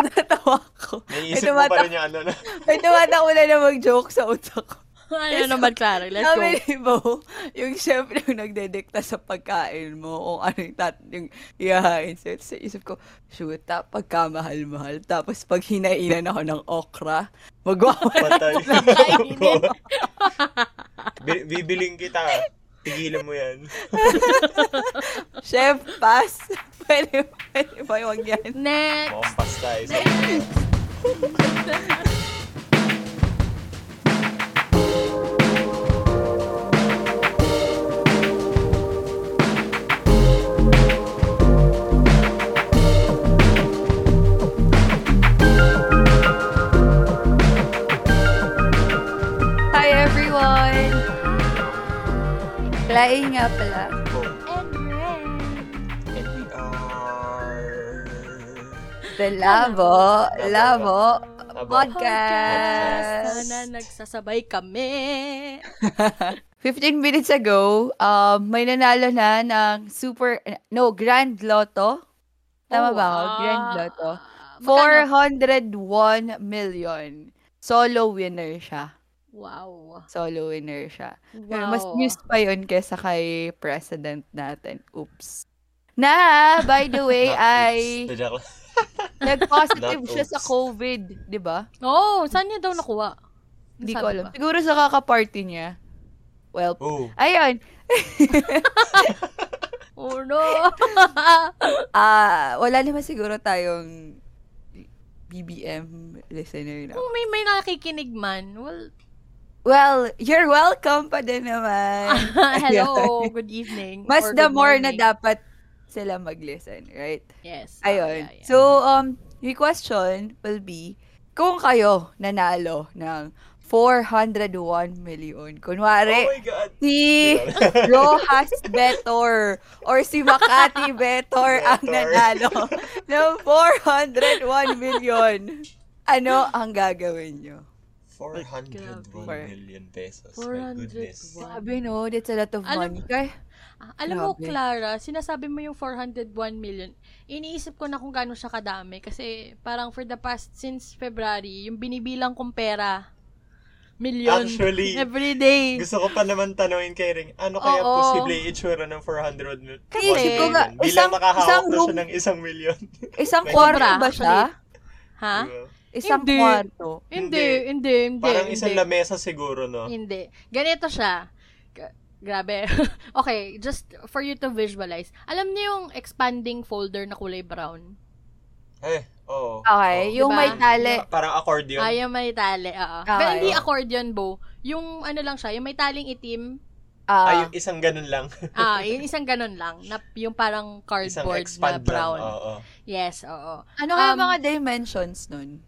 natatawa ko. Naisip mo pa rin yung ano na. May tumatak na na mag-joke sa utak ko. ano naman, Clara? Let's go. Sabi ni Bo, yung chef yung nagdedikta sa pagkain mo, kung ano yung, tat, yung ihahain sa'yo. Sa isip ko, shoot, ta, pagkamahal-mahal. Tapos pag hinainan ako ng okra, magwawala Patay. Kainin. Bi- Bibiling kita. Tigilan mo yan. Chef, pass. Pwede, pwede ba yung yan? Next. Mukhang pasta eh. Klaing nga pala. And red. And we are... The Labo, Labo Labo. Podcast. Sana nagsasabay kami. 15 minutes ago, um, may nanalo na ng super, no, Grand Lotto. Tama Oh, ba ako? wow. Grand Lotto. Magkano? 401 million. Solo winner siya. Wow. Solo winner siya. Wow. Mas news pa yun kaysa kay president natin. Oops. Na, by the way, ay nag-positive siya sa. COVID, di ba? Oh, saan niya daw nakuha? Hindi ko alam. ba? Siguro sa kaka-party niya. Well, Oh. ayun. Oh no. Ah, wala naman siguro tayong BBM listener na. Kung may may nakikinig man, well, Well, you're welcome pa din naman. hello, good evening. Mas the more na morning. dapat sila mag-listen, right? Yes. Ayun. Oh, yeah, yeah. So, um, your question will be, kung kayo nanalo ng 401 million, kunwari, Oh my God. si Rojas Betor or si Makati Betor ang nanalo ng 401 million, ano ang gagawin nyo? 401 Grabe. million pesos. My 401. goodness. Sabi no, that's a lot of Alam- money. Kaya, Ah, Alam mo, Grabe. Clara, sinasabi mo yung 401 million. Iniisip ko na kung gaano siya kadami. Kasi parang for the past, since February, yung binibilang kong pera, million. Actually, every day. Gusto ko pa naman tanungin kay Ring, ano kaya Oo. posible itsura ng 400 million? Kasi ko nga, Bilang isang- makahawak isang na siya room- ng isang milyon. isang May- kwarto Sobra, ba siya? Ha? Diba? Isang Hindi. kwarto. Hindi, hindi, hindi. Parang hindi. isang lamesa siguro, no? Hindi. Ganito siya. G- Grabe. okay, just for you to visualize. Alam niyo yung expanding folder na kulay brown? Eh, oo. Okay, Oo. yung Diba? may tali. Parang accordion. Ah, yung may tali, oo. Okay. Pero hindi accordion, Bo. Yung ano lang siya, yung may taling itim. Ah, Ay, yung isang ganun lang. Ah, yung isang ganun lang. Na, yung parang cardboard na brown. lang. Oo. Yes, oo. ano kaya um, mga dimensions nun?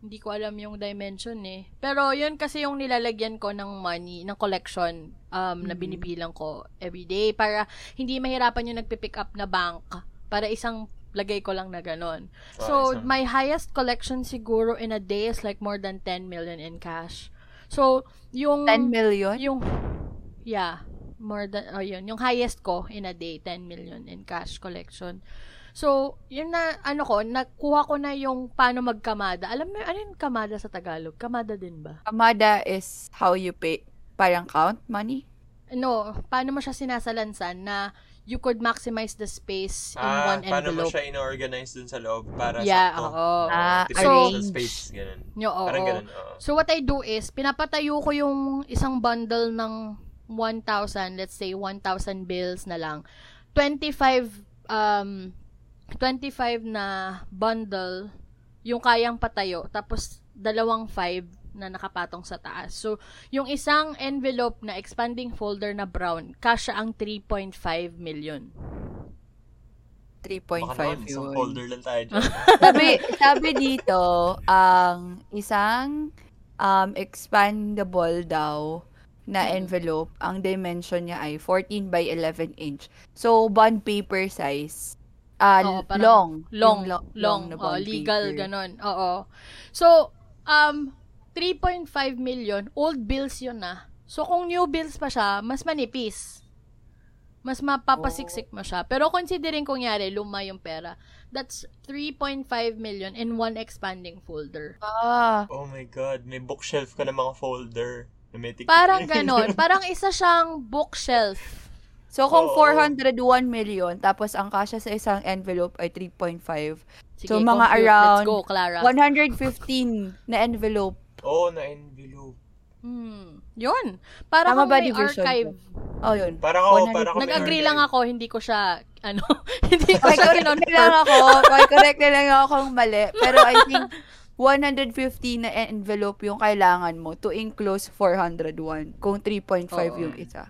Hindi ko alam yung dimension eh. Pero yun kasi yung nilalagyan ko ng money, ng collection um, na Mhm. binibilang ko everyday para hindi mahirapan yung nagpipick up na bank para isang lagay ko lang na ganon. So, isang- my highest collection siguro in a day is like more than 10 million in cash. So, yung... 10 million? Yung, yeah, more than, oh yun, yung highest ko in a day, 10 million in cash collection. So, yun na, ano ko, nakuha ko na yung paano magkamada. Alam mo, ano yung kamada sa Tagalog? Kamada din ba? Amada is how you pay, parang count money? No, paano mo siya sinasalansan na you could maximize the space in Ah, one paano mo envelope. siya in-organize dun sa loob para Yeah, sakto? oo. Ah, sa space, ganun. Yo, oo. Parang ganun, oo. So, what I do is, pinapatayo ko yung isang bundle ng 1,000, let's say 1,000 bills na lang. 25, um, 25 na bundle yung kayang patayo. Tapos, dalawang 5 na nakapatong sa taas. So, yung isang envelope na expanding folder na brown, kasya ang 3.5 million. 3.5 Baka naman, isang yun. folder lang tayo dyan. sabi, sabi dito, ang isang um, expandable daw na Mm. envelope, ang dimension niya ay 14 by 11 inch. So, bond paper size. Ah, Oo, parang long. Long, lo- long, na oh, legal, paper. ganon. Oo. So, um, 3.5 million, old bills yun na. So, kung new bills pa siya, mas manipis. Mas mapapasiksik mo siya. Pero considering kung yari, luma yung pera, That's 3.5 million in one expanding folder. Ah, Oh my God, may bookshelf ka na mga folder. Parang ganon. Parang isa siyang bookshelf. So kung Oo. 401 million, tapos ang kasya sa isang envelope ay 3.5, Sige, So, mga compute. around Let's go, Clara. 115 na envelope. Oo, na envelope. Hmm. Yun. Para Tama kung ba may division archive. Oh, yun. Parang ako, 100 parang ako. Nag-agree lang ako, hindi ko siya, ano, hindi ko Okay, siya correct na lang kinonfirm. ako. Okay, correct na lang ako kung mali. Pero I think 150 na envelope yung kailangan mo to enclose 401 kung 3.5 Oo. yung isa.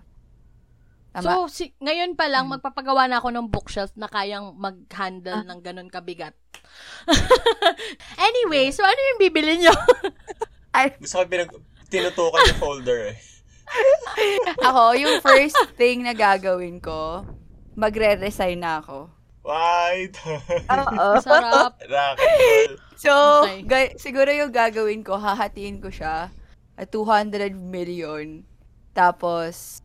Tama? So, si, ngayon pa lang, Hmm. magpapagawa na ako ng bookshelf na kayang mag-handle ng ganun kabigat. anyway, so ano yung bibili nyo? Ay, Gusto ko pinag... Tinutukan yung folder eh. ako, yung first thing na gagawin ko, magre-resign na ako. Why? Oo. Sarap. So, Okay. ga- siguro yung gagawin ko, hahatiin ko siya at 200 million. Tapos,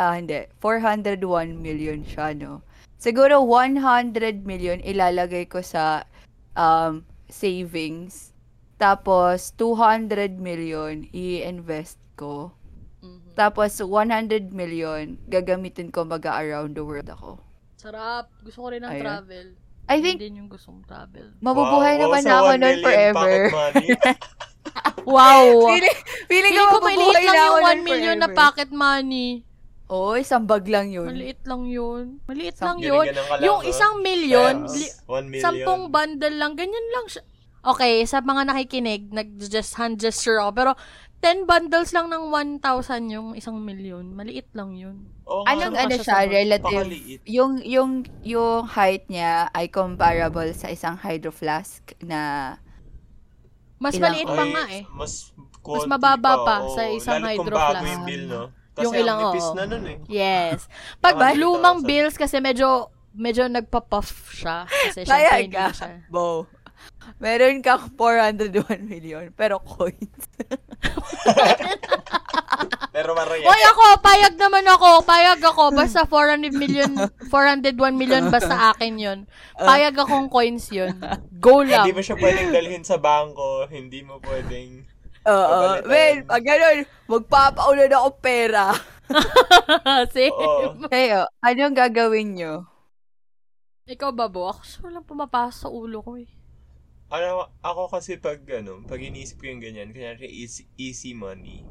ah, hindi, 401 million siya, no? Siguro 100 million ilalagay ko sa um, savings. Tapos, 200 million i-invest ko. Mhm. Tapos, 100 million gagamitin ko mag-around the world ako. Sarap. Gusto ko rin ng Ayun. travel. I think, din yung gusto kong travel. mabubuhay Wow, naman na ako 1 nun million forever. Wow! Feeling, feeling ko Feeling ko maliit mabubuhay lang na ako yung 1 nun million na forever. pocket money. Oo, isang bag lang yun. Maliit lang yun. Maliit Sam- lang yun. Yung isang million, li- 1 million. sampung bundle lang, ganyan lang siya. Okay, sa mga nakikinig, nag-just hand gesture ako. Pero, 10 bundles lang ng 1,000 yung isang million. Maliit lang yun. Oo nga, Anong Ano siya relative? Pakaliit. Yung, yung, yung height niya ay comparable sa isang hydro flask na Mas Ilang- maliit pa nga eh. Mas, Mas mababa pa oo. sa isang Lalo kung hydro bago flask. yung bill, no? Kasi Yung ilang, ang nipis oo. na nun eh. Yes. Pag Baka lumang 2,000. bills kasi medyo medyo nagpa-puff siya. Kasi Kaya ka. siya. Bo. Meron kang 401 million, pero coins. Pero maraya. Hoy ako, payag naman ako. Payag ako. Basta 400 million, 401 million basta akin yun. Payag akong coins yun. Go lang. Hindi mo siya pwedeng dalhin sa bangko. Hindi mo pwedeng... Oo. Papalitan. well, pag ganun, magpapaulan ako pera. Same. Oo. Kayo, anong gagawin nyo? Ikaw ba, Bo? Ako siya lang pumapasok sa ulo ko eh. Ano, ako kasi pag, ano, pag iniisip ko yung ganyan, kunyari easy, easy money,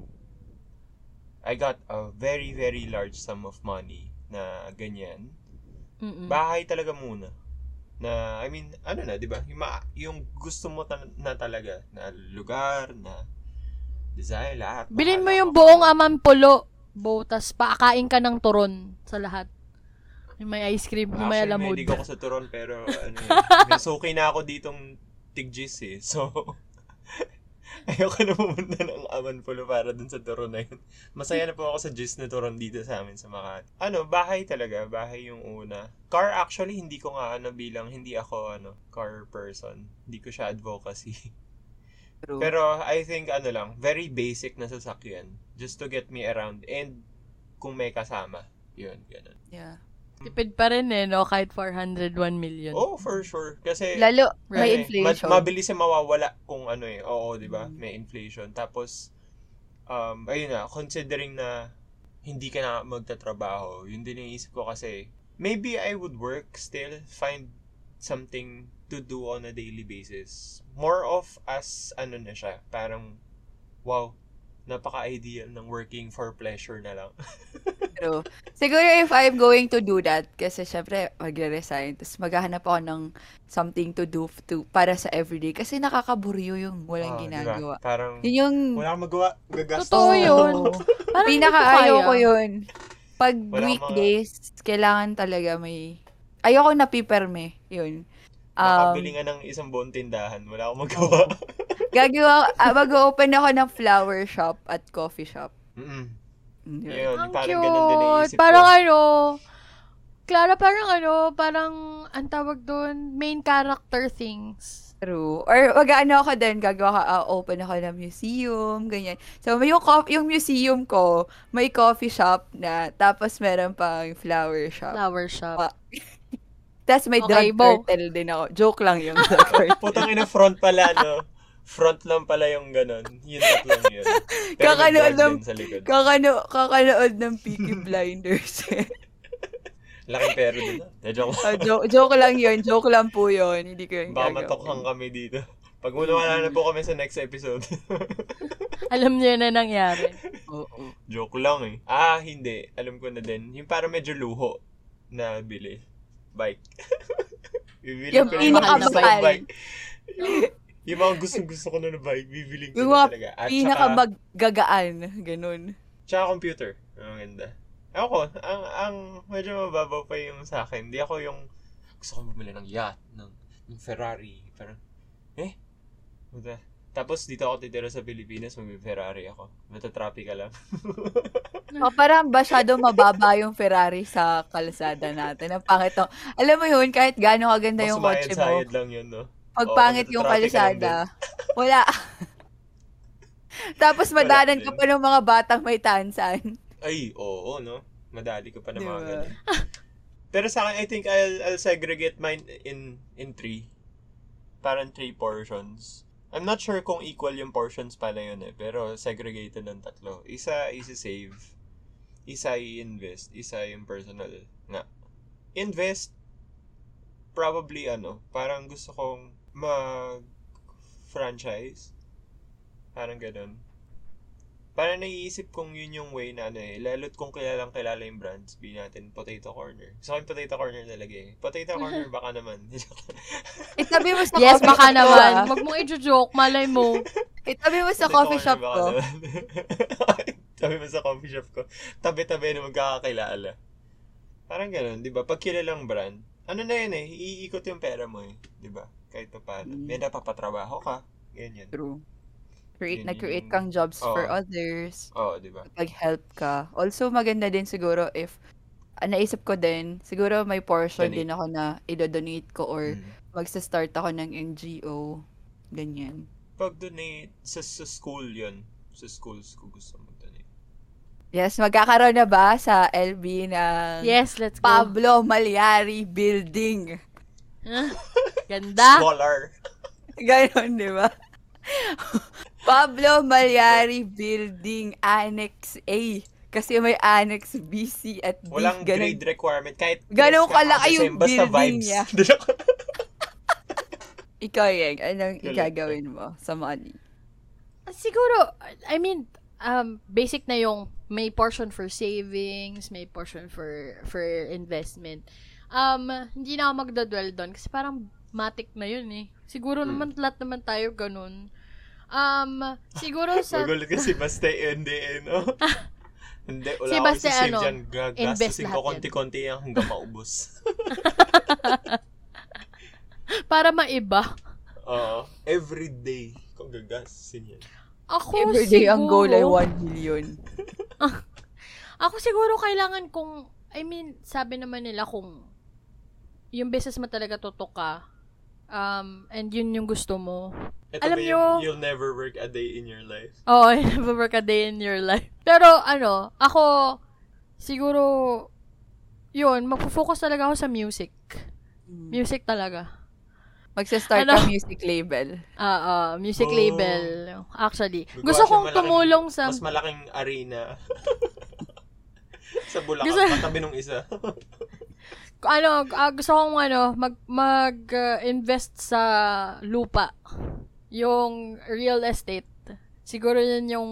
I got a very, very large sum of money na ganyan. Mm-mm. Bahay talaga muna. Na, I mean, ano na, di ba? Yung, ma- yung gusto mo ta- na talaga, na lugar, na design, lahat. Bilin mo yung buong aman pulo, tas paakain ka ng turon sa lahat. Yung may ice cream, yung may Actually, alamod. mahilig ako sa turon, pero ano eh, nasuki na ako ditong tigjis eh. So, ayoko na pumunta ng Amanpulo para dun sa turon na yun. Masaya na po ako sa gis na turon dito sa amin sa Makati. Ano, bahay talaga. Bahay yung una. Car actually, hindi ko nga ano bilang, hindi ako ano, car person. Hindi ko siya advocacy. True. Pero I think ano lang, very basic na sasakyan. Just to get me around. And kung may kasama. Yun, ganun. yeah. Tipid pa rin eh, no? Kahit 401 million. Oh, for sure. Kasi, Lalo, may Eh, inflation. ma- mabilis na mawawala kung ano eh. Oo, di ba? Mm. May inflation. Tapos, um, ayun na, considering na hindi ka na magtatrabaho, yun din yung isip ko kasi, maybe I would work still, find something to do on a daily basis. More of as, ano na siya, parang, wow, napaka-ideal ng working for pleasure na lang. True. Siguro if I'm going to do that, kasi syempre, magre-resign, tapos maghahanap ako ng something to do to, para sa everyday. Kasi nakakaburyo yung walang Ah, ginagawa. Parang, Yun yung wala kang magawa, gagastos. Totoo yun. Parang pinaka-ayaw ko yun. Pag Wala weekdays, kailangan talaga may... Ayoko napiperme. Yun. Um, Makabili nga ng isang buong tindahan. Wala akong magawa. gagawa, uh, mag-open ako ng flower shop at coffee shop. Mm-mm. Mm, yun. Ang parang ganun din cute. naisip Parang ko. ano, Clara, parang ano, parang, ang tawag doon, main character things. True. Or mag-ano ako din, gagawa ka, ah, open ako ng museum, ganyan. So, may yung, co- yung museum ko, may coffee shop na, tapos meron pang flower shop. Flower shop. Pa- Tapos may Okay, drug Bo. cartel din ako. Joke lang yung drug cartel. Putang ina front pala, no? Front lang pala yung ganun. Yun tatlong yun. Pero Kakanood ng-. Kakano, kakanood ng Peaky Blinders. Laking pero din. ah. Joke Ah, joke, joke lang yun. Joke lang po yun. Hindi ko yung Baka gagawin. matokhang kami dito. Pag wala na po kami sa next episode. Alam niyo na nangyari. Oo. Joke lang eh. Ah, hindi. Alam ko na din. Yung parang medyo luho na bili. Bike. Bibili Yung ko gusto kong bike. yung mga gustong gusto ko na na bike, bibiling ko Yung na mga talaga. At Pinaka saka, maggagaan. Ganun. tsaka computer. Ang ganda. Ako, ang, ang medyo mababaw pa yung sa akin. Hindi ako yung gusto kong bumili ng yacht, ng, ng Ferrari. Parang, eh? Buta. Tapos dito ako titira sa Pilipinas, mag-Ferrari ako. Matatrapi ka lang. O, parang masyado mababa yung Ferrari sa kalsada natin. Ang pangit to. Alam mo yun, kahit gaano kaganda Mas yung kotse mo, sayad lang yun, no? pag pangit yung ka kalsada, wala. Tapos madanan ka pa ng mga batang may tansan. Ay, oo, no? Madali ka pa ng mga Diba? ganun. Pero sa akin, I think I'll, I'll segregate mine in in three. Parang three portions. I'm not sure kung equal yung portions pala yun eh, pero segregated ng tatlo. Isa, isi-save. Isa, i-invest. Isa, yung personal. Nga. Invest, probably ano, parang gusto kong mag-franchise. Parang ganun. Parang naiisip kong yun yung way na ano eh, lalo't kung kilalang kilala yung brands, sabihin natin, Potato Corner. Gusto ko yung Potato Corner talaga eh. Potato Corner baka naman. Itabi mo sa Yes, coffee baka shop ko, naman. Huwag mong i-joke, malay mo. Itabi mo sa Potato coffee Corner shop ko. naman. Tabi mo sa coffee shop ko. Tabi-tabi na magkakakilala. Parang ganun, di ba? Pag kilalang brand, ano na yun eh, iikot yung pera mo eh. Di ba? Kahit pa paano. Mm. May napapatrabaho ka. Ganyan. True. Create, Yun nag-create kang jobs for Oo. others. Oo, di ba? Pag-help ka. Also, maganda din siguro if, ah, naisip ko din, siguro may portion Donate. din ako na idodonate ko or Mm. magsa-start ako ng NGO. Ganyan. Pag-donate sa, sa school yun. Sa schools ko gusto mag-donate. Yes, magkakaroon na ba sa LB ng Yes, let's go. Pablo Malyari Building? Huh? Ganda. Scholar. Ganon, di ba? Pablo Malyari Building Annex A. Kasi may Annex B, C, at D. Walang grade requirement. Kahit Ganun kalaki the yung same, basta building vibes. niya. Ikaw, Yeng, anong ikagawin mo sa money? Siguro, I mean, um, basic na yung may portion for savings, may portion for for investment. Um, hindi na ako magdadwell doon kasi parang matik na yun eh. Siguro Hmm. naman lahat naman tayo ganun. Um, siguro sa Magulat kasi basta hindi eh, no? Hindi, wala Si si Basta, save ano, dyan. lahat ko konti-konti yan hanggang maubos. para maiba. Oo. every day kung gagastusin yan. Ako Everyday siguro, ang goal ay 1 million. Ako siguro kailangan kung, I mean, sabi naman nila kung yung business mo talaga tutok ka, um, and yun yung gusto mo. Ito Alam ba yung nyo- you'll never work a day in your life? Oo, oh, never work a day in your life. Pero ano, ako, siguro, yun, magpo-focus talaga ako sa music. Music talaga. Magsa-start Ano? ka music label. Ah, ah, music Oh. label. Actually. Gagawa Gusto kong malaking- tumulong sa... Mas malaking arena. sa Bulacan, Gusto- katabi nung isa. ano, ah, gusto kong ano, mag, mag ah, invest sa lupa. Yung real estate. Siguro yun yung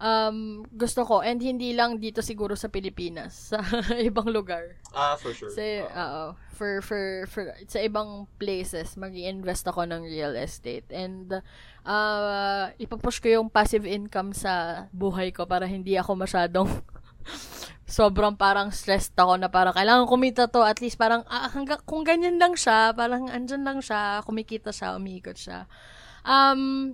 um, gusto ko. And hindi lang dito siguro sa Pilipinas. Sa ibang lugar. ah, for sure. Oo. oo, for, for, for, sa ibang places, mag invest ako ng real estate. And, uh, ipapush ko yung passive income sa buhay ko para hindi ako masyadong sobrang parang stressed ako na parang kailangan kumita to at least parang ah, hangga, kung ganyan lang siya parang andyan lang siya kumikita siya umiikot siya um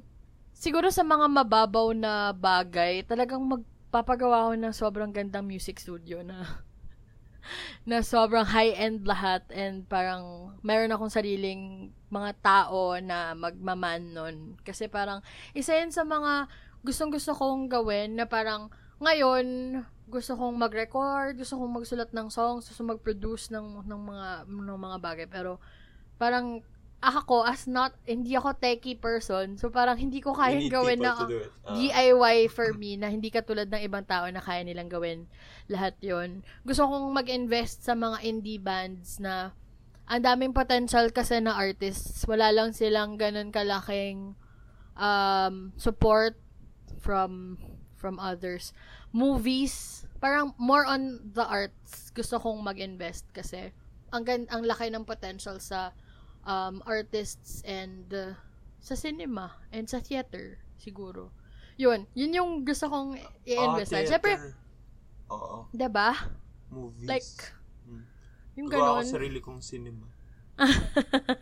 siguro sa mga mababaw na bagay talagang magpapagawa ako ng sobrang gandang music studio na na sobrang high-end lahat and parang meron akong sariling mga tao na magmaman nun. Kasi parang isa yun sa mga gustong-gusto kong gawin na parang ngayon, gusto kong mag-record, gusto kong magsulat ng songs, gusto mag-produce ng, ng mga, ng mga bagay. Pero, parang, ako, as not, hindi ako techie person, so parang hindi ko kayang gawin na it. Ah. DIY for me na hindi katulad ng ibang tao na kaya nilang gawin lahat yon Gusto kong mag-invest sa mga indie bands na ang daming potential kasi na artists. Wala lang silang ganun kalaking um, support from from others. Movies, parang more on the arts. Gusto kong mag-invest kasi ang ang laki ng potential sa um, artists and uh, sa cinema and sa theater siguro. Yun, yun yung gusto kong i-invest. Ah, Siyempre. Oo. 'di ba? Movies. Like, Hmm. Yung Gawa ganon. ako sarili kong cinema.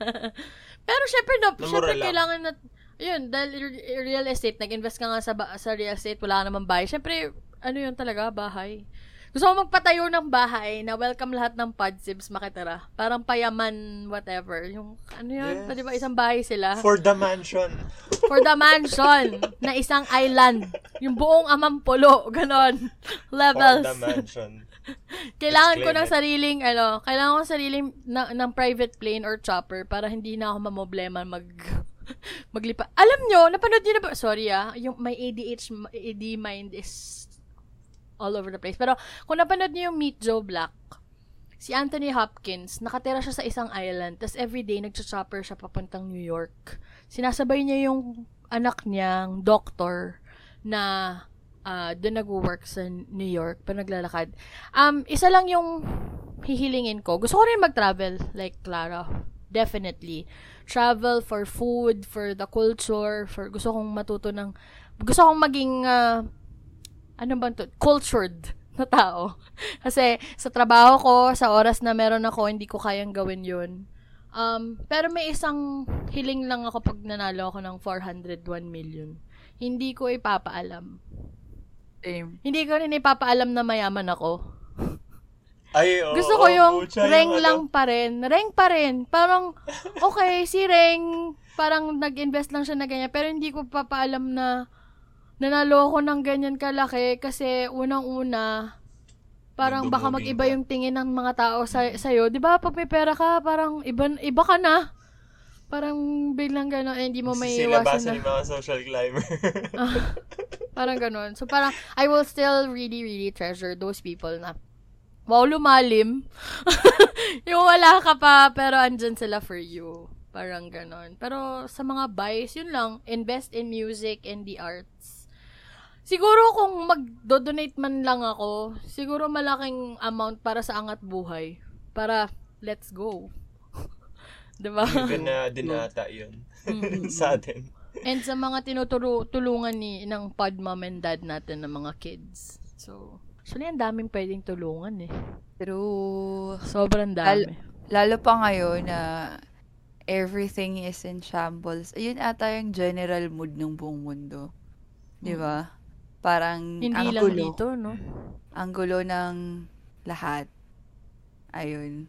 Pero syempre, no, Namura syempre lang. kailangan na, yun, dahil re- real estate, nag-invest ka nga sa, ba- sa real estate, wala ka naman bahay. Syempre, ano yun talaga, bahay. Gusto ko magpatayo ng bahay na welcome lahat ng podsibs makitira. Parang payaman, whatever. Yung, ano yun, Yes. di ba, isang bahay sila. For the mansion. For the mansion na isang island. Yung buong amampulo, ganon. For Levels. the mansion. Kailangan ko ng it. sariling, ano, kailangan ko ng sariling na, ng private plane or chopper para hindi na ako mamoblema mag maglipa. Alam nyo, napanood nyo na ba? Sorry ah, yung my ADH, AD mind is all over the place. Pero kung napanood nyo yung Meet Joe Black, si Anthony Hopkins, nakatira siya sa isang island, tapos everyday nagcha-chopper siya papuntang New York. Sinasabay niya yung anak niyang doctor na uh, doon nag-work sa New York pa naglalakad. Um, isa lang yung hihilingin ko. Gusto ko rin mag-travel like Clara. Definitely. Travel for food, for the culture, for gusto kong matuto ng gusto kong maging uh, ano ba to? Cultured na tao. Kasi sa trabaho ko, sa oras na meron ako, hindi ko kayang gawin yun. Um, pero may isang hiling lang ako pag nanalo ako ng 401 million. Hindi ko ipapaalam. Same. Hindi ko rin ipapaalam na mayaman ako. Ay, oo. Gusto ko yung pucha, Reng ano. lang pa rin. Reng pa rin. Parang, okay, si Reng, parang nag-invest lang siya na ganyan. Pero hindi ko papaalam na nanalo ako ng ganyan kalaki kasi unang-una, parang baka mag-iba yung tingin ng mga tao sa sa'yo. Di ba, pag may pera ka, parang iba, iba ka na. Parang biglang gano'n, eh, hindi mo may iwasan na. ni mga social climber. Parang ganun. So, parang, I will still really, really treasure those people na, wow, lumalim. yung wala ka pa, pero andyan sila for you. Parang ganun. Pero, sa mga buys, yun lang, invest in music and the arts. Siguro kung mag-donate man lang ako, siguro malaking amount para sa angat buhay. Para, let's go. diba? Even na dinata yun. sa atin. And sa mga tinutulungan ni ng pod mom and dad natin ng mga kids. So, actually, ang daming pwedeng tulungan eh. True. Sobrang Lalo, dami. lalo pa ngayon na everything is in shambles. Ayun ata yung general mood ng buong mundo. Di ba? Parang Hindi ang lang gulo. dito, no? Ang gulo ng lahat. Ayun.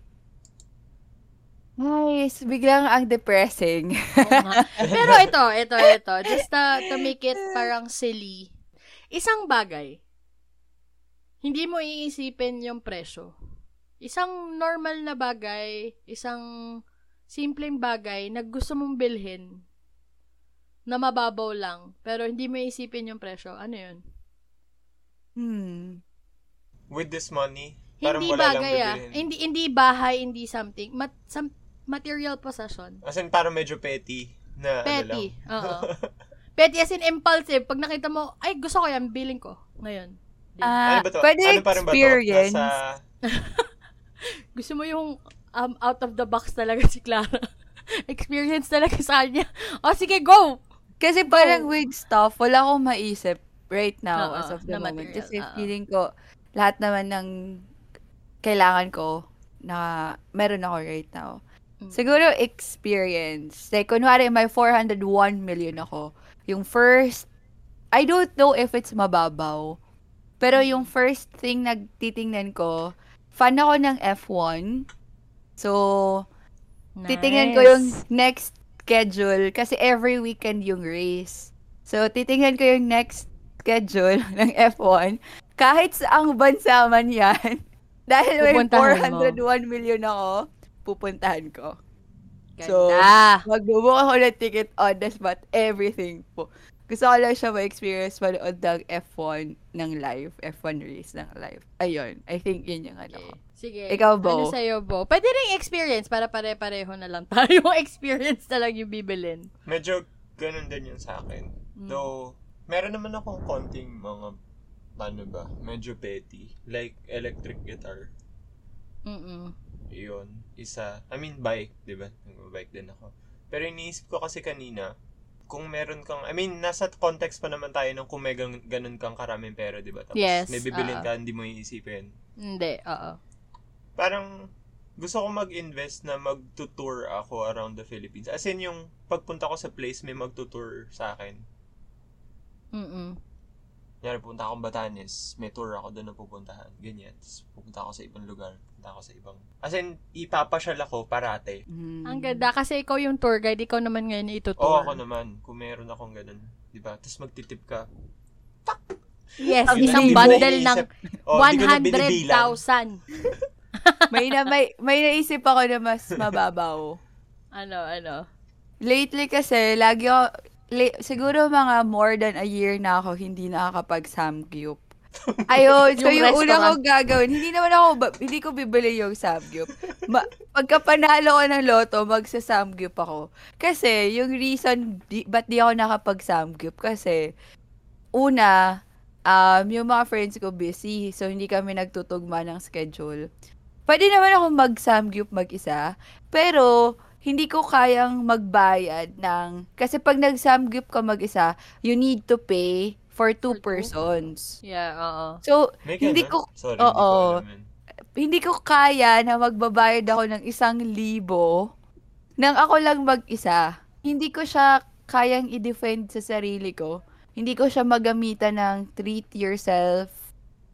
Ay, biglang ang depressing. Pero ito, ito, ito. Just to, to make it parang silly. Isang bagay. Hindi mo iisipin yung presyo. Isang normal na bagay, isang simpleng bagay na gusto mong bilhin na mababaw lang, pero hindi mo iisipin yung presyo. Ano yun? hmm. With this money, parang Hindi bagay ah. Hindi, hindi bahay, hindi something. Mat, some, material possession. As in, parang medyo petty. Na ano. Petty. Oo. Petty as in impulsive. Pag nakita mo, ay, gusto ko yan, billing ko. Ngayon. Ah, ano ba to? pwede ano experience. Nasa, Gusto mo yung um, out of the box talaga si Clara. Experience talaga sa kanya. O, sige, go! Kasi parang with stuff, wala akong maisip right now Oo, as of the moment. material, Kasi oo. feeling ko, lahat naman ng kailangan ko na meron ako right now. Mm. Siguro experience. Like, kunwari, may 401 million ako. Yung first, I don't know if it's mababaw. Pero Mm. yung first thing na titingnan ko, fan ako ng F1. So, titingnan ko yung next schedule kasi every weekend yung race. So, titingnan ko yung next schedule ng F1, kahit sa ang bansa man yan, dahil may Pupuntahan mo. 401 million ako, pupuntahan ko. So, Ganda. Magbubook ako ng ticket on the spot, everything po. Gusto ko lang siya ma-experience manood ng F1 ng live, F1 race ng live. Ayun, I think yun yung ano ko. Sige. Ikaw, Bo? Ano sa'yo, Bo? Pwede rin experience para pare-pareho na lang tayo. experience na lang yung bibilin. Medyo ganun din yun sa akin. Mm. Though, meron naman akong konting mga, ano ba, medyo petty. Like, electric guitar. Mm-mm. Yun. Isa. I mean, bike, di ba? Nag-bike din ako. Pero iniisip ko kasi kanina, kung meron kang, I mean, nasa context pa naman tayo ng kung may ganun, ganun kang karaming pera, di ba? Tapos, Yes, may bibilin oo. ka, hindi mo iisipin. Hindi, oo. Parang, gusto ko mag-invest na mag-tour ako around the Philippines. As in, yung pagpunta ko sa place, may mag-tour sa akin. Mm-mm. Kaya pupunta akong Batanes, may tour ako doon na pupuntahan. Ganyan. Tapos pupunta ako sa ibang lugar. Pupunta ako sa ibang... As in, ipapasyal ako parate. Mm. Ang ganda. Kasi ikaw yung tour guide, ikaw naman ngayon itutour. Oo, ako naman. Kung meron akong ganun. Diba? Tapos magtitip ka. Yes, Ang isang bundle ng Oh, di ko na binibilang. 100,000. may, na, may, may naisip ako na mas mababaw. Ano, ano? Lately kasi, lagi ako, la- siguro mga more than a year na ako hindi nakakapag-samgyup. Ayun, so Yung yung, una kong gagawin, hindi naman ako, ba- hindi ko bibili yung samgyup. Ma- pagka panalo ko ng loto, magsa-samgyup ako. Kasi, yung reason, di, ba't di ako nakapag-samgyup? Kasi, una, um, yung mga friends ko busy, so hindi kami nagtutugma ng schedule. Pwede naman ako mag-samgyup mag-isa, pero hindi ko kayang magbayad ng... Kasi pag nag-samgyup ka mag-isa, you need to pay for two For two? persons. Yeah, oo. So, May hindi ko... Sorry, oo. ko. Hindi ko kaya na magbabayad ako ng isang libo nang ako lang mag-isa. Hindi ko siya kayang i-defend sa sarili ko. Hindi ko siya magamitan ng treat yourself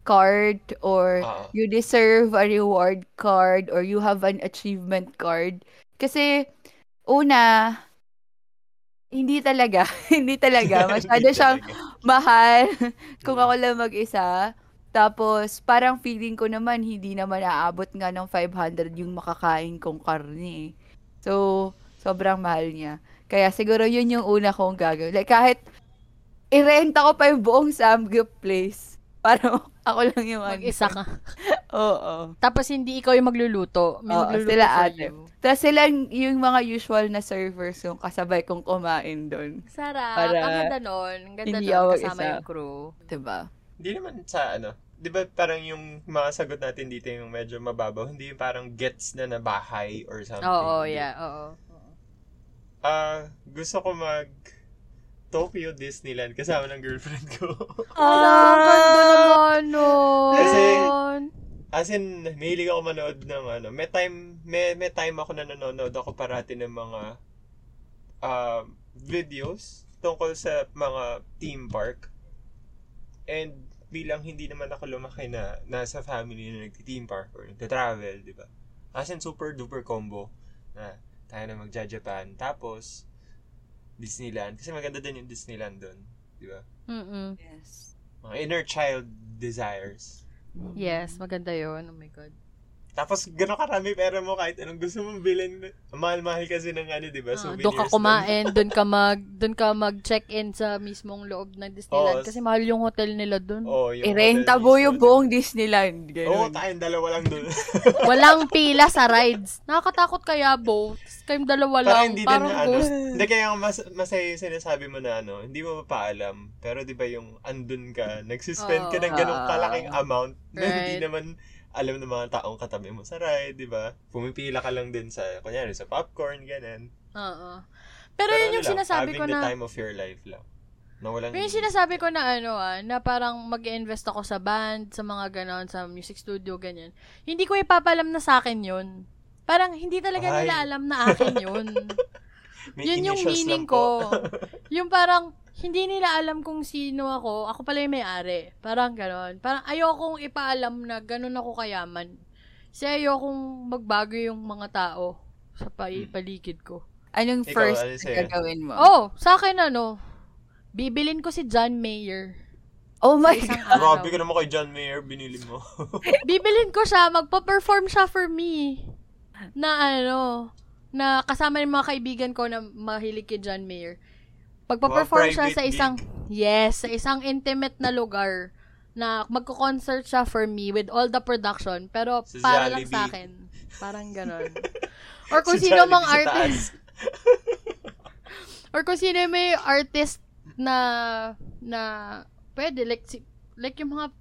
card or Oo. you deserve a reward card or you have an achievement card. Kasi, una, hindi talaga. hindi talaga. Masyado Hindi siyang talaga. mahal kung ako lang mag-isa. Tapos, parang feeling ko naman, hindi naman aabot nga ng 500 yung makakain kong karne. eh. So, sobrang mahal niya. Kaya siguro yun yung una kong gagawin. Like, kahit i-renta ko pa yung buong Samgyup place. Para ako lang yung ano. Mag-isa ka. Oo. Tapos hindi ikaw yung magluluto. May Oo, magluluto sila ate. Tapos sila yung mga usual na servers yung kasabay kong kumain doon. Sarap. Para ang ganda nun. Ang ganda hindi nun ako kasama isa. yung crew. Diba? Hindi naman sa ano. Di ba parang yung mga sagot natin dito yung medyo mababaw. Hindi yung parang gets na na bahay or something. Oo, Hindi. yeah. Oo. Ah, gusto ko mag Tokyo Disneyland kasama ng girlfriend ko. Ah, ganda naman nun. Kasi- As in, mahilig ako manood ng ano. May time, may, may time ako na nanonood ako parati ng mga ah, videos tungkol sa mga theme park. And bilang hindi naman ako lumaki na nasa family na nagti-theme park or nagta-travel, di ba? As in, super duper combo na tayo na magja-Japan. Tapos, Disneyland. Kasi maganda din yung Disneyland doon. Di ba? Mm-mm. Yes. Mga inner child desires. Yes, maganda yun. Oh my God. Tapos, gano'n karami pera mo kahit anong gusto mong bilhin. Ang Mahal-mahal kasi ng ano, di ba? Souvenirs doon ka kumain, doon ka mag doon ka mag-check-in sa mismong loob ng Disneyland Oo. kasi mahal yung hotel nila doon. Oo, yung I-renta mo yung buong Disneyland. Oo, Ganun. tayong dalawa lang doon. Walang pila sa rides. Nakakatakot kaya, Bo? Kayong dalawa lang. Parang hindi din Parang na ano. Hindi kaya mas, masaya yung sinasabi mo na ano, hindi mo mapaalam. Pero di ba yung andun ka, nagsispend ka ng ganong kalaking amount na hindi Right. naman alam ng mga taong katabi mo sa ride, di ba? Pumipila ka lang din sa, kunyari, sa popcorn, ganun. Oo. Pero yun ano yung lang, sinasabi ko having the na... time of your life lang. Na walang... Yun yung sinasabi ko na ano ah, na parang mag invest ako sa band, sa mga ganon, sa music studio, ganyan. Hindi ko ipapalam na sa akin yun. Parang hindi talaga Ay. nila alam na akin yun. Yun yung meaning ko. yung parang, hindi nila alam kung sino ako. Ako pala yung may-ari. Parang ganon. Parang ayokong ipaalam na ganon ako kayaman. Kasi ayokong magbago yung mga tao sa pa- Hmm. paligid ko. Anong Ikaw, first na gagawin mo? Oh, sa akin ano, bibilin ko si John Mayer. Oh my God. Grabe ka naman kay John Mayer, binili mo. Bibilin ko siya, magpa-perform siya for me. Na ano, na kasama yung mga kaibigan ko na mahilig kay John Mayer. Pagpa-perform siya sa isang, gig. yes, sa isang intimate na lugar na magko-concert siya for me with all the production, pero Sa para lang Jollibee. sa akin. Parang ganon. Or kung Sa sino mang artist, or kung sino may artist na na pwede like si, like yung mga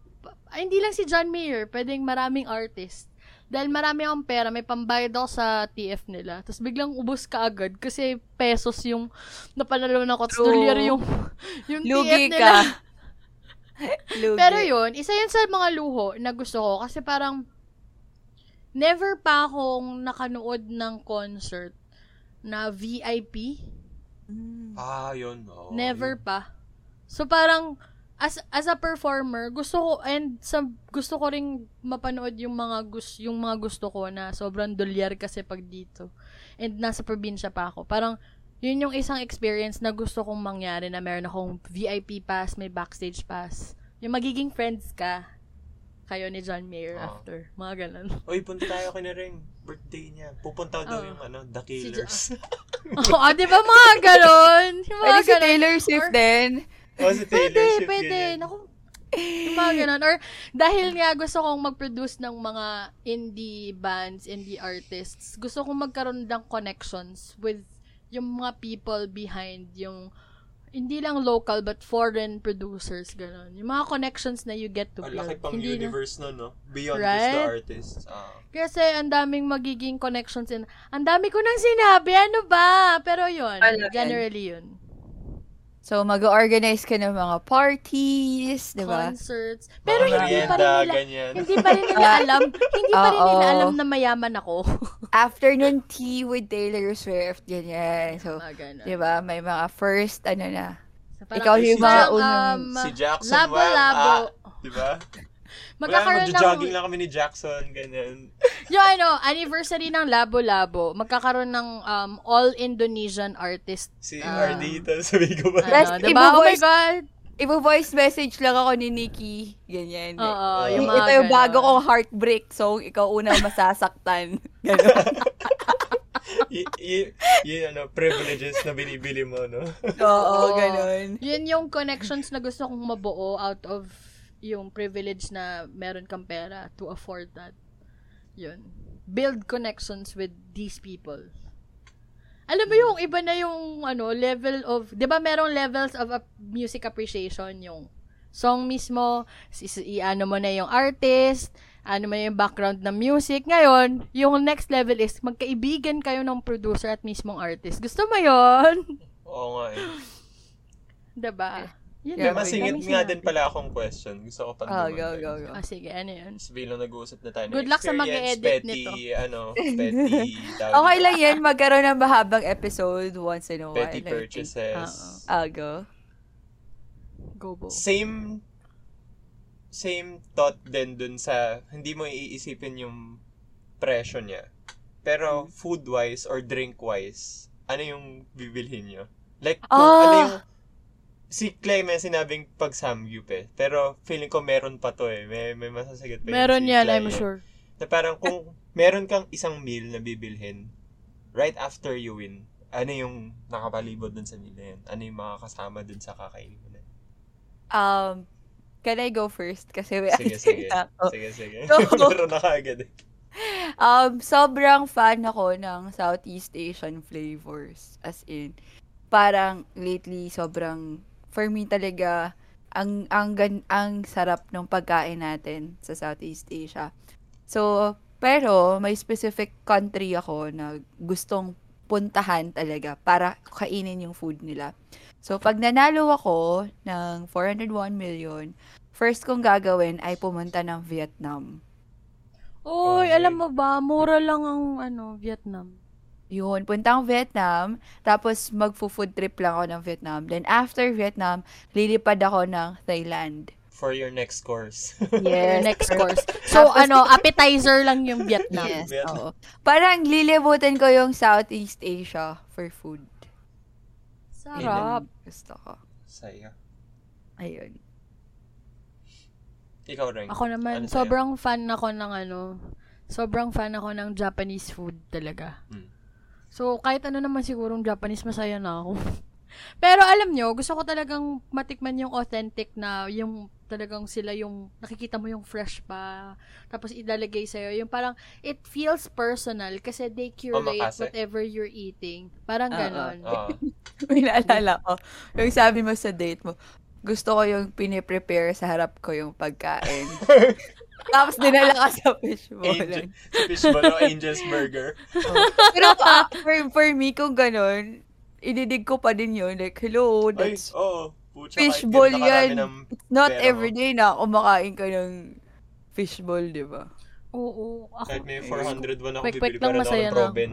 ay, hindi lang si John Mayer, pwedeng maraming artist. Dahil marami akong pera, may pambayad ako sa TF nila. Tapos biglang ubos ka agad kasi pesos yung napanalo na ko. Tapos dolyar yung, yung TF Lugi nila. ka. Lugi. Pero yun, isa yun sa mga luho na gusto ko kasi parang never pa akong nakanood ng concert na VIP. Mm. ah, yun. oo, Never yun. pa. So parang as as a performer, gusto ko and sa gusto ko ring mapanood yung mga gus yung mga gusto ko na sobrang dolyar kasi pag dito. And nasa probinsya pa ako. Parang yun yung isang experience na gusto kong mangyari na meron akong VIP pass, may backstage pass. Yung magiging friends ka kayo ni John Mayer Ah. after. Mga ganun. Uy, punta tayo kay na ring birthday niya. Pupunta daw Oo. yung ano, The Si Killers. Oo, ah, di ba mga ganun? Yung mga Pwede si ganun. Taylor Swift Or- din. Oh, si Taylor Pwede, Swift, pwede. Naku, yung mga ganun. Or, dahil nga gusto kong mag-produce ng mga indie bands, indie artists, gusto kong magkaroon ng connections with yung mga people behind yung hindi lang local but foreign producers, ganun. Yung mga connections na you get to build. laki pang Hindi na- universe no, no? Beyond just Right? the artist. Ah. kasi ang daming magiging connections in ang dami ko nang sinabi, ano ba? Pero yun, generally yun. So, mag-organize ka ng mga parties, di ba? Concerts. Pero Mga hindi pa rin nila, ganyan. hindi pa rin nila alam, hindi pa rin nila alam na mayaman ako. Afternoon tea with Taylor Swift, ganyan. So, di ba, may mga first, ano na, So, parang- Ikaw yung mga unang... um, si Jackson labo-labo. Wang. Ah, di ba? Wala, Magkakaroon magja-jogging ng, lang kami ni Jackson, ganyan. yung ano, anniversary ng Labo-Labo, magkakaroon ng um, all Indonesian artist. Si Ah. Ardita, sabi ko ba? Yes, Ano, diba? Oh my God! Ibo-voice message lang ako ni Nikki, ganyan. Oo, Y- yung mga Ito yung bago kong heartbreak song, ikaw unang masasaktan. Ganun. y- y- y- ano, privileges na binibili mo, no? Oo, Oo. ganun. Yun yung connections na gusto kong mabuo out of yung privilege na meron kang pera to afford that. Yun. Build connections with these people. Alam mo yung iba na yung ano level of, 'di ba merong levels of ap- music appreciation yung song mismo, si, si- ano mo na yung artist, ano mo na yung background ng music. Ngayon, yung next level is magkaibigan kayo ng producer at mismong artist. Gusto mo yon? Oo nga eh. 'Di ba? Yun Yeah, masingit nga sinabi. din pala akong question. Gusto ko pang Oh, go, go, go. Ah, sige, ano yun? Sabihin lang nag-uusap na tayo ng Good luck sa mag-e-edit petty, nito. ano, petty, tawag Okay lang yan, magkaroon ng mahabang episode once in a while. petty I think. purchases. Oo. I'll go. Go, bo. Same, same thought din dun sa, hindi mo iisipin yung presyo niya. Pero, food-wise or drink-wise, ano yung bibilhin nyo? Like, kung Ah! ano yung, si Clement sinabing pag samgyup eh. Pero, feeling ko meron pa to eh. May, may masasagot pa yun Meron si yan, Clay I'm eh. sure. Na parang kung meron kang isang meal na bibilhin, right after you win, ano yung nakapalibot dun sa meal na yun? Ano yung mga kasama dun sa kakainin mo na? Um, can I go first? Kasi may Sige, sige. na ako. Sige, sige. Meron na kaagad eh. Um, sobrang fan ako ng Southeast Asian flavors. As in, parang lately sobrang for me talaga ang ang gan, ang sarap ng pagkain natin sa Southeast Asia. So, pero may specific country ako na gustong puntahan talaga para kainin yung food nila. So, pag nanalo ako ng 401 million, first kong gagawin ay pumunta ng Vietnam. Oy, Okay. alam mo ba, mura lang ang ano, Vietnam. Yun, puntang Vietnam, tapos magfo-food trip lang ako ng Vietnam. Then after Vietnam, lilipad ako ng Thailand. For your next course. Your next course. So, Tapos- ano, appetizer lang yung Vietnam. Yes, Vietnam. oo. Parang lilibutin ko yung Southeast Asia for food. Sarap. Gusto ko. Saya. Ayun. Ikaw rin. Ako naman, Ano sobrang fan ako ng ano, sobrang fan ako ng Japanese food talaga. Mm. So, kahit ano naman sigurong Japanese, masaya na ako. Pero alam nyo, gusto ko talagang matikman yung authentic na, yung talagang sila yung, nakikita mo yung fresh pa, tapos ilalagay sa'yo. Yung parang, it feels personal kasi they curate Omakase. whatever you're eating. Parang Oo. ganon. Oo. May naalala ko. Yung sabi mo sa date mo, gusto ko yung piniprepare sa harap ko yung pagkain. Tapos dinala ka sa fishbowl. Angel, sa fishbowl o Angel's Burger. Pero ah, for, for me, kung ganun, ididig ko pa din yun. Like, hello, Ay, that's oo. Pucha, fishbowl yan. not everyday na kumakain ka ng fishbowl, di ba? Oo. Ako, Kahit may 401 ako Quick-quick bibili lang, para lang masaya ng proben.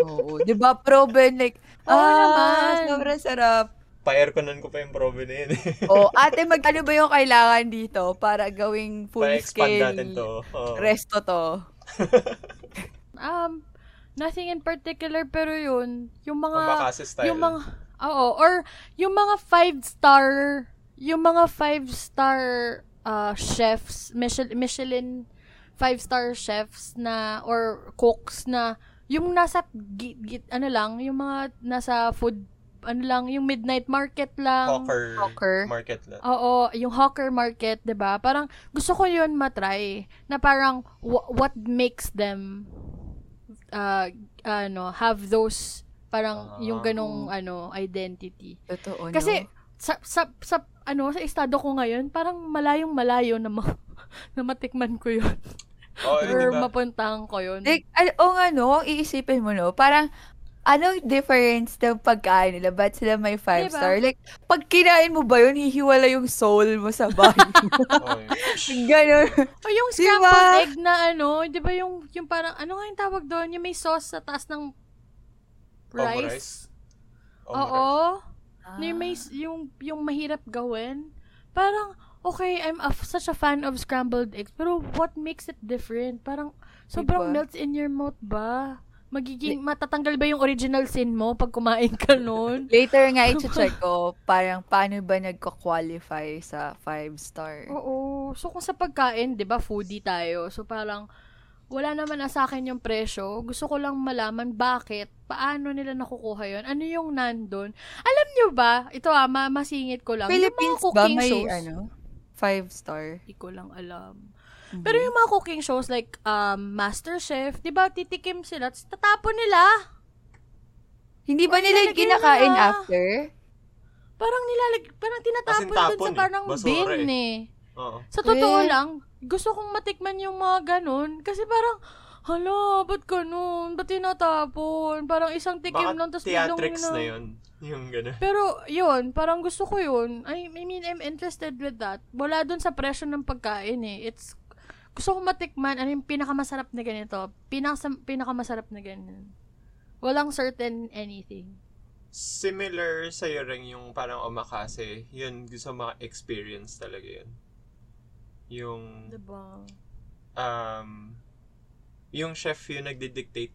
Oo. Di ba, proben, like, ah, naman. sobrang sarap. Pa-airconan ko pa yung proben na yun. O, ate, magkano ba yung kailangan dito para gawing full Pa-expand scale natin to. Oo. resto to? um, nothing in particular, pero yun, yung mga, style. yung mga, oo, or yung mga five-star, yung mga five-star uh, chefs, Michelin, Michelin five-star chefs na, or cooks na, yung nasa, gi, gi- ano lang, yung mga nasa food, ano lang, yung midnight market lang. Hawker, Hawker. market lang. Oo, yung hawker market, 'di ba? Parang gusto ko 'yun matry na parang wh- what makes them uh ano, have those parang Ah. yung ganong ano identity. Totoo, Kasi no? sa sa sa ano sa estado ko ngayon, parang malayong malayo na ma- na matikman ko 'yun Oo, or di ba? mapuntahan ko 'yun. Like, al- o nga, no, kung iisipin mo, no, parang, anong difference ng pagkain nila? Ba't sila may five Diba? star? Like, pag kinain mo ba yun, hihiwala yung soul mo sa body mo. Ganon. O yung Diba? scrambled egg na ano, 'di ba yung yung parang ano nga yung tawag doon, yung may sauce sa taas ng rice. Omurice. Oo. Ah. Yung, may, yung, yung mahirap gawin. Parang, okay, I'm a, such a fan of scrambled eggs, pero what makes it different? Parang, sobrang Diba? melts in your mouth ba? Magiging, matatanggal ba yung original sin mo pag kumain ka nun? Later nga, i-check ko, parang paano ba nagko-qualify sa five star? Oo. So, kung sa pagkain, di ba, foodie tayo. So, parang, wala naman na sa akin yung presyo. Gusto ko lang malaman bakit, paano nila nakukuha yon Ano yung nandun? Alam nyo ba, ito ah, ma- masingit ko lang. Philippines yung mga ba cooking may, shows, ano, five star? Hindi ko lang alam. Mhm. Pero yung mga cooking shows like um, MasterChef, 'di ba titikim sila, tapos tatapon nila. Hindi ba nila kinakain nila. after? Parang nilalag, parang tinatapon dun sa eh. parang Basura bin eh. eh. Oo. Sa totoo Eh. lang, gusto kong matikman yung mga ganun. Kasi parang, hala, ba't ganun? Ba't tinatapon? Parang isang tikim Baka lang, tapos theatrics yun na yun. Yung gano'n. Pero, yun, parang gusto ko yun. I, I mean, I'm interested with that. Wala dun sa presyo ng pagkain eh. It's, gusto ko matikman, ano yung pinakamasarap na ganito. Pinaka, pinakamasarap na ganyan. Walang certain anything. Similar sa'yo rin yung parang omakase. Yun, gusto ma-experience talaga yun. Yung, Diba? um, yung chef yung nagdi-dictate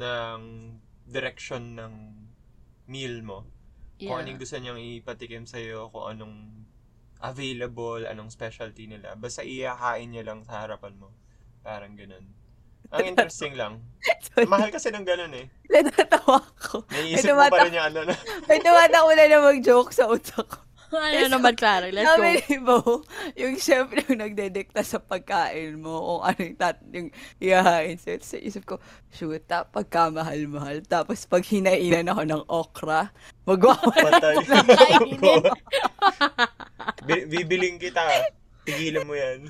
ng direction ng meal mo. Kung Yeah. anong gusto niyang ipatikim sa'yo, kung anong available, anong specialty nila. Basta iyahain niya lang sa harapan mo. Parang ganun. Ang interesting lang. Mahal kasi ng ganun eh. natatawa ko. Naiisip mo pa rin yung ano na. May tumatakbo na na mag-joke sa utak ko. ano naman, Clara? Let's go. Sabi ni Bo, yung chef yung nagdedikta sa pagkain mo, kung ano yung, tat, yung iyahain sa'yo. Tapos sa isip ko, shoot, ta, pagkamahal-mahal. Tapos pag hinainan ako ng okra, magwawala Patay. Bi- Bibiling kita. Tigilan mo yan.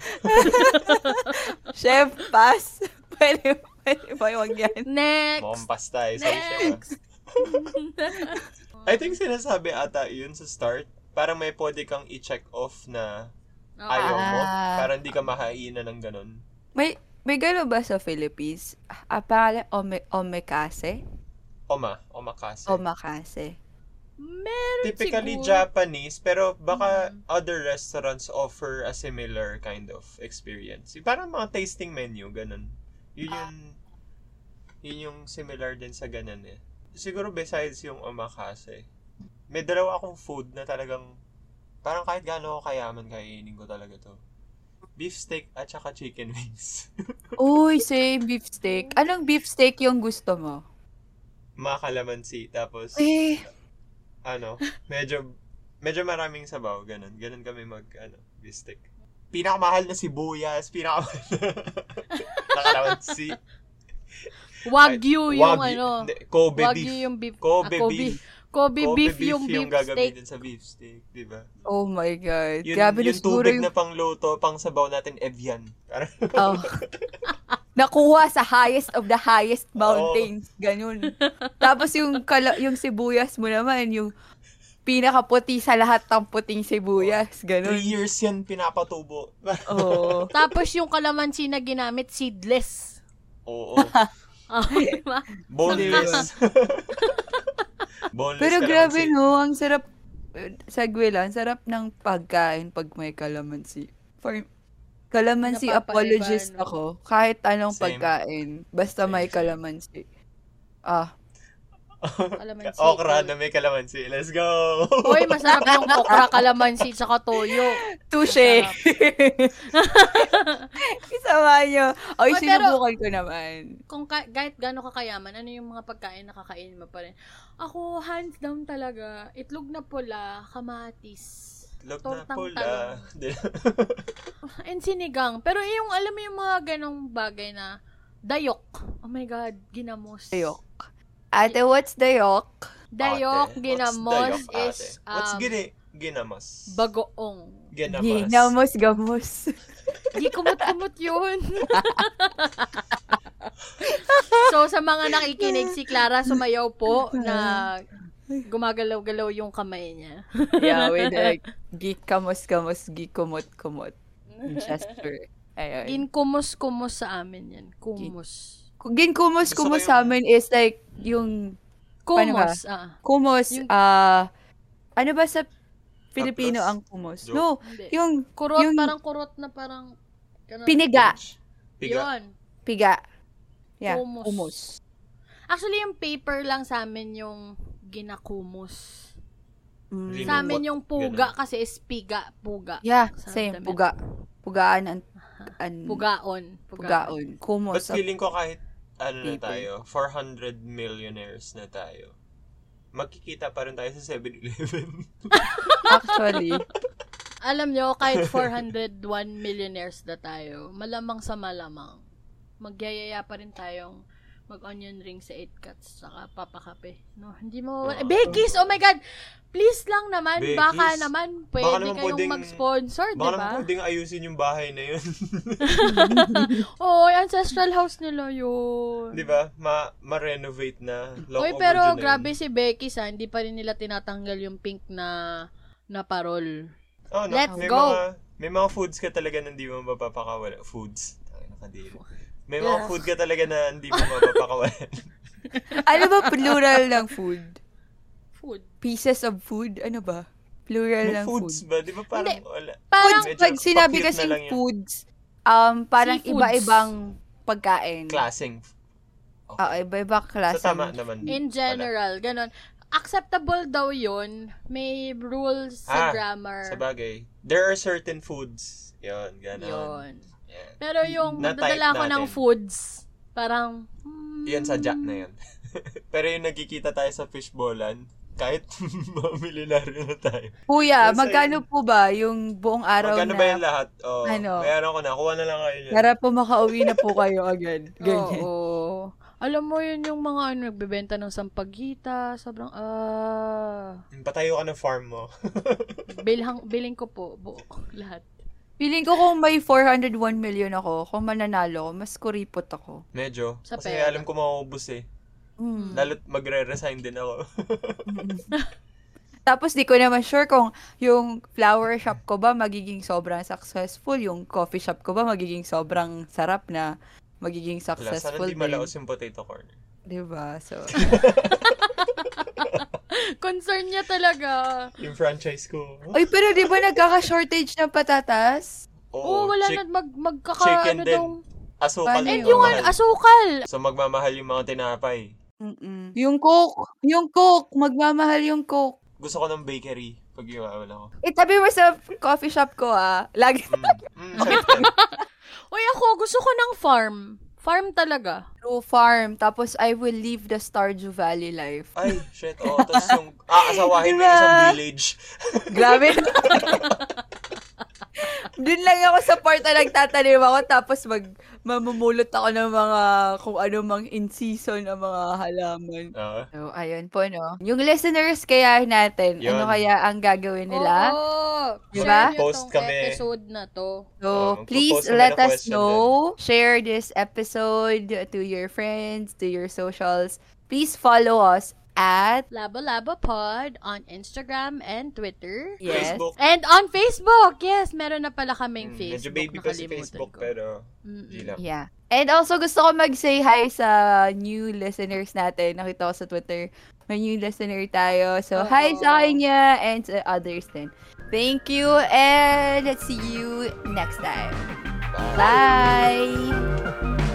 Chef, pass. Pwede, pwede ba yung yan? Next. Mukhang. Sorry siya. Next. I think sinasabi ata yun sa start. Parang may pwede kang i-check off na ayaw mo. Ah. Para hindi ka mahainan ng ganun. May, may gano'n ba sa Philippines? Ah, pangalan, ome, omekase? Oma. Omakase. Omakase. Meron Typically siguro. Japanese, pero baka Mm. other restaurants offer a similar kind of experience. Parang mga tasting menu, ganun. Yun yung, yun yung similar din sa ganun eh. Siguro besides yung omakase, may dalawa akong food na talagang parang kahit gaano ako kayaman kainin ko talaga to. beef steak at saka chicken wings. Uy, same beef steak. Anong beef steak yung gusto mo? Mga kalamansi. Tapos, Eh, ano, medyo, medyo maraming sabaw. Ganon. Ganon kami mag, ano, beef steak. Pinakamahal na sibuyas. Pinakamahal na kalamansi. Wagyu yung Wagyu- ano. Kobe Wagyu beef. yung beef. Kobe ah, Kobe. beef. Kobe, Kobe beef, yung beef steak. gagamitin sa beef steak, di ba? oh my God. Yun, Grabe na yung tubig yung... na pangluto, pang sabaw natin, Evian. Oh. Nakuha sa highest of the highest mountains. Ganun. Tapos yung, kala, yung sibuyas mo naman, yung pinakaputi sa lahat ng puting sibuyas. Ganun. three years yan pinapatubo. Oo. Tapos yung kalamansi na ginamit, seedless. Oo. Ah, diba? Boneless. Boneless Pero grabe no, ang sarap, eh, segue lang, sarap ng pagkain pag may kalamansi. For kalamansi Napapaiba, apologist no? ako. Kahit anong Same. pagkain, basta Same, may same. kalamansi. Ah, Kalamansi. Okra na may kalamansi. Let's go! Uy, masarap yung okra, kalamansi, tsaka toyo. touche! Isama nyo. Oy, Uy, pero- sinubukan ko naman. Kung ka- kahit gaano kakayaman, ano yung mga pagkain na kakainin mo pa rin? Ako, hands down talaga, itlog na pula, kamatis, Log na pula. and sinigang. Pero yung, alam mo yung mga ganong bagay na, dayok. Oh my God, ginamos. Dayok. Ate, what's dayok? Dayok, Ate, ginamos dayok, is, ate? What's um, gini? Ginamos. bagoong. Ginamas. Ginamos, gamos. Di kumot-kumot yun. so, sa mga nakikinig, si Clara sumayaw po na gumagalaw-galaw yung kamay niya. yeah, with like, gikamos-gamos, gikumot-kumot. Gesture. Ayun. Ginkumos-kumos sa amin yan. Kumos. Ko kumos yung- sa amin is like yung? Kumos, ah. kumos ah ano ba sa Filipino ang kumos? Joke? No, Hindi. yung Kurot, yung- parang kurot na parang... ganun. piniga, Piga. Yun. piga. Yeah, Kumos. kumos. Actually, yung paper lang sa amin yung ginakumos. Mm. Sa amin yung puga kasi is piga, puga. Yeah, Sa same, damit. puga. Pugaan an, an Pugaon. pugaon. But Kumos. feeling ko kahit ano na tayo, 400 millionaires na tayo, magkikita pa rin tayo sa 7-Eleven. Actually, Alam nyo, kahit 401 millionaires na tayo, malamang sa malamang, magyayaya pa rin tayong mag-onion ring sa 8 cuts saka papakape. No, hindi mo... Oo. Eh, Becky's! Oh my God! Please lang naman, Becky's. baka naman pwede Baka naman kayong pwedeng- mag-sponsor, di Baka naman ba? pwedeng ayusin yung bahay na yun. Oo, ancestral house nila yun. Di ba? Ma- ma-renovate na. Oy, pero grabe si Becky sa hindi pa rin nila tinatanggal yung pink na na parol. Oh, no, Let's may go. Mga, may mga foods ka talaga na hindi mo mapapakawala. Foods. Nakadiri. May mga Yeah. food ka talaga na hindi mo mapapakawalan. ano ba plural ng food? Food. Pieces of food? Ano ba? Plural may ng foods food. ba? Di ba parang Hindi. wala? Parang, Medyo Pag sinabi yan. foods, um, parang Seafoods. iba-ibang pagkain. Klaseng. Oo, iba-ibang klase. So, tama naman. in general, ganon. Acceptable daw yun. May rules sa Ah, grammar. Sa bagay. There are certain foods. Yun, gano'n. Yun. Yan. Pero yung dadala ko ng foods, parang, hmm, Yan, sadya na yan. Pero yung nagkikita tayo sa fishballan, kahit mga milyonaryo na tayo. Kuya, Nasa magkano po ba yung buong araw Magkano na... ba yung lahat? Oh, Ano? Bayaran ko na. Kuha na lang kayo dyan. Para po makauwi na po kayo agad. Ganyan. Oo. Alam mo yun yung mga ano, nagbebenta ng sampagita, sobrang, ah, Patayo ka ng farm mo. bilhang, biling ko po, buo, lahat. Feeling ko kung may 401 million ako, kung mananalo mas kuripot ako. Medyo. Sa Kasi pera. alam ko maubos eh. Mm. Lalo't magre-resign din ako. Tapos di ko naman sure kung yung flower shop ko ba magiging sobrang successful, yung coffee shop ko ba magiging sobrang sarap na magiging Wala, sana successful di din. malaos yung potato corner. Diba? So, Concern niya talaga. Yung franchise ko. ay, pero di ba nagkaka-shortage ng patatas? Oo, Oo, wala chick- na mag, magkaka, chicken ano din. daw. Asukal And yung mamahal. ano, asukal. So magmamahal yung mga tinapay. Mm-mm. Yung coke, yung coke, magmamahal yung coke. Gusto ko ng bakery. pag iwawan ako. Itabi mo sa coffee shop ko ah. Lagi Mm. Mm. Uy, ako, gusto ko ng farm. Farm talaga. true farm. Tapos I will leave the Stardew Valley life. Ay, shit. Oo, tapos yung aasawahin mo yung Diba? isang village. Grabe. Doon lang ako sa part na nagtatanim ako tapos mag mamumulot ako ng mga kung ano mang in season ng mga halaman. Oo. So, ayun po, no? Yung listeners kaya natin, Yun. ano kaya ang gagawin nila? Oo. Diba? Share nyo Post tong kami. episode na to. So, Oh, please let us know. Share this episode to your friends, to your socials. Please follow us at Labo Labo Pod on Instagram and Twitter. yes. Facebook. And on Facebook! Yes, meron na pala kaming Mm, Facebook. Medyo baby pa si Facebook, ko. pero lang. Yeah. And also, gusto ko mag-say hi sa new listeners natin. Nakita ko sa Twitter. May new listener tayo. So, hi Oo. sa kanya and sa others din. Thank you and let's see you next time. Bye!